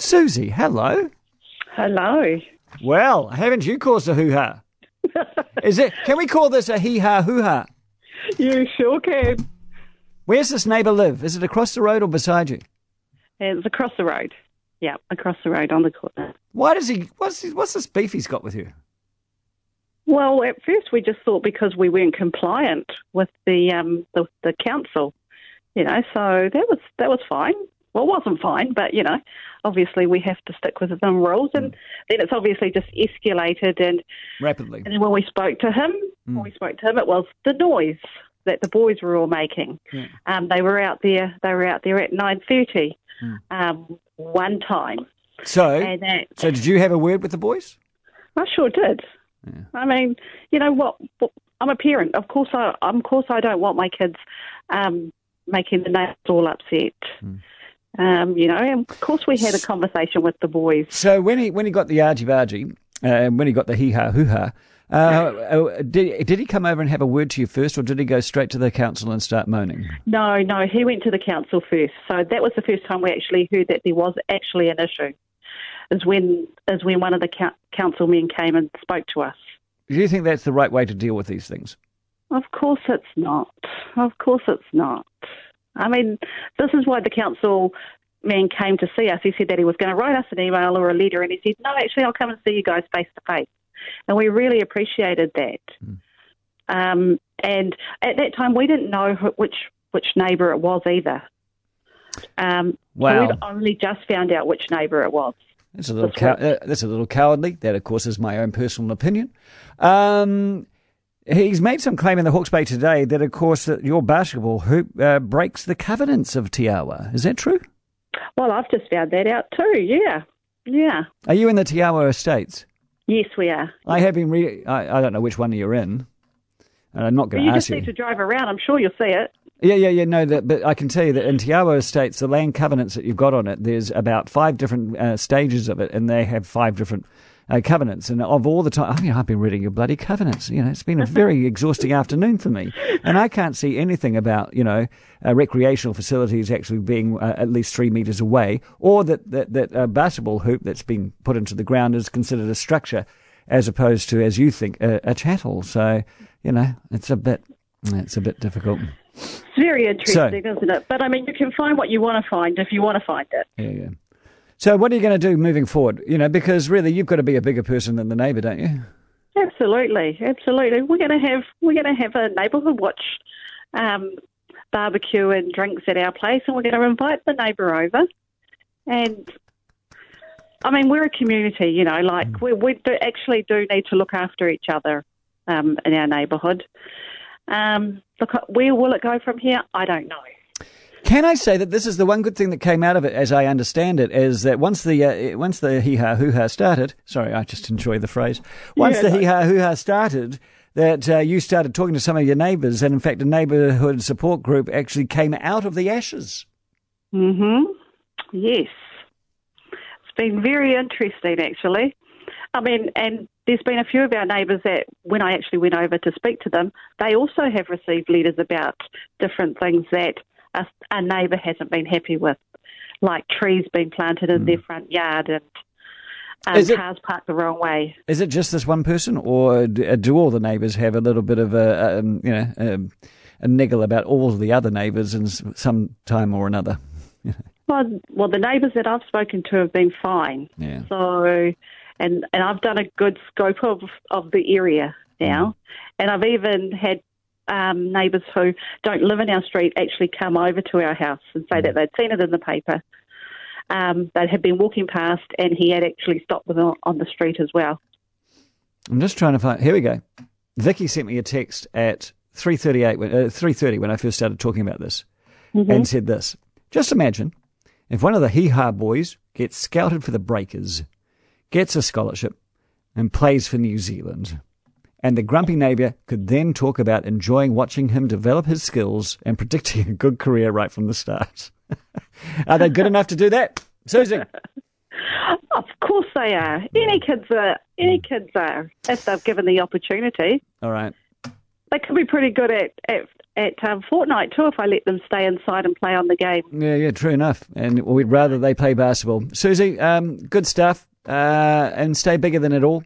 Susie, hello. Hello. Well, haven't you caused a hoo ha? Is it? Can we call this a hee ha hoo ha? You sure can. Where's this neighbour live? Is it across the road or beside you? It's across the road. Yeah, across the road on the corner. Why does he? What's he, what's this beef he's got with you? Well, at first we just thought because we weren't compliant with the um the, the council, you know, so that was that was fine. Well, it wasn't fine, but you know, obviously we have to stick with the rules, and then it's obviously just escalated. And Rapidly. and then when we spoke to him, when we spoke to him, it was the noise that the boys were all making. Yeah. Um, they were out there. They were out there at nine thirty, um, one time, So, that so did you have a word with the boys? I sure did. I mean, you know what? what- I'm a parent. Of course, I, of course, I don't want my kids um, making the neighbours all upset. Um, you know, and of course, we had a conversation with the boys. So when he when he got the argy bargy, uh, when he got the hee ha hoo ha, uh, uh, did did he come over and have a word to you first, or did he go straight to the council and start moaning? No, no, he went to the council first. So that was the first time we actually heard that there was actually an issue. Is when is when one of the coun council men came and spoke to us. Do you think that's the right way to deal with these things? Of course it's not. Of course it's not. I mean, this is why the council man came to see us. He said that he was going to write us an email or a letter, and he said, no, actually, I'll come and see you guys face to face. And we really appreciated that. Um, and at that time, we didn't know which which neighbour it was either. Um, Wow. So we've only just found out which neighbour it was. That's a little cow- uh, that's a little cowardly. That, of course, is my own personal opinion. Um, he's made some claim in the Hawke's Bay today that, of course, that your basketball hoop uh, breaks the covenants of Te Awa. Is that true? Well, I've just found that out too. Yeah, yeah. Are you in the Te Awa Estates? Yes, we are. I have been. Re- I, I don't know which one you're in. And I'm not going you to ask you. Just need to drive around. I'm sure you'll see it. Yeah, yeah, yeah. No, that, but I can tell you that in Te Awa Estates, the land covenants that you've got on it, there's about five different uh, stages of it, and they have five different uh, covenants. And of all the time, I mean, I've been reading your bloody covenants. You know, it's been a very exhausting afternoon for me, and I can't see anything about you know uh, recreational facilities actually being uh, at least three meters away, or that that that a basketball hoop that's been put into the ground is considered a structure, as opposed to, as you think, a, a chattel. So you know, it's a bit, it's a bit difficult. It's very interesting, isn't it? But I mean, you can find what you want to find if you want to find it. Yeah, yeah. So, what are you going to do moving forward? You know, because really, you've got to be a bigger person than the neighbour, don't you? Absolutely, absolutely. We're going to have we're going to have a neighbourhood watch um, barbecue and drinks at our place, and we're going to invite the neighbour over. And I mean, we're a community, you know. Like we we do, actually do need to look after each other um, in our neighbourhood. Um, look, where will it go from here? I don't know. Can I say that this is the one good thing that came out of it, as I understand it, is that once the uh, once the hee ha hoo ha started. Sorry, I just enjoy the phrase. Once Yeah, the no. hee ha hoo ha started, that uh, you started talking to some of your neighbours, and in fact, a neighbourhood support group actually came out of the ashes. hmm Yes. It's been very interesting, actually. I mean, and there's been a few of our neighbours that, when I actually went over to speak to them, they also have received letters about different things that a, a neighbour hasn't been happy with, like trees being planted in their front yard and um, it- cars parked the wrong way. Is it just this one person, or do, uh, do all the neighbours have a little bit of a um, you know um, a niggle about all the other neighbours in some time or another? Well, well, the neighbours that I've spoken to have been fine. Yeah. So, and and I've done a good scope of of the area now, and I've even had um, neighbours who don't live in our street actually come over to our house and say that they'd seen it in the paper. Um, they had been walking past, and he had actually stopped them on- the street as well. I'm just trying to find. Here we go. Vicky sent me a text at 3:38 when uh, 3:30 when I first started talking about this, and said this: Just imagine if one of the Hee Ha boys gets scouted for the Breakers, gets a scholarship, and plays for New Zealand, and the grumpy neighbour could then talk about enjoying watching him develop his skills and predicting a good career right from the start. are they good enough to do that, Susie? Of course they are. Any kids are. Any kids are if they're given the opportunity. All right. They could be pretty good at, at at um, Fortnite too if I let them stay inside and play on the game. Yeah, yeah, true enough. And we'd rather they play basketball. Susie, um, good stuff. Uh, and stay bigger than it all.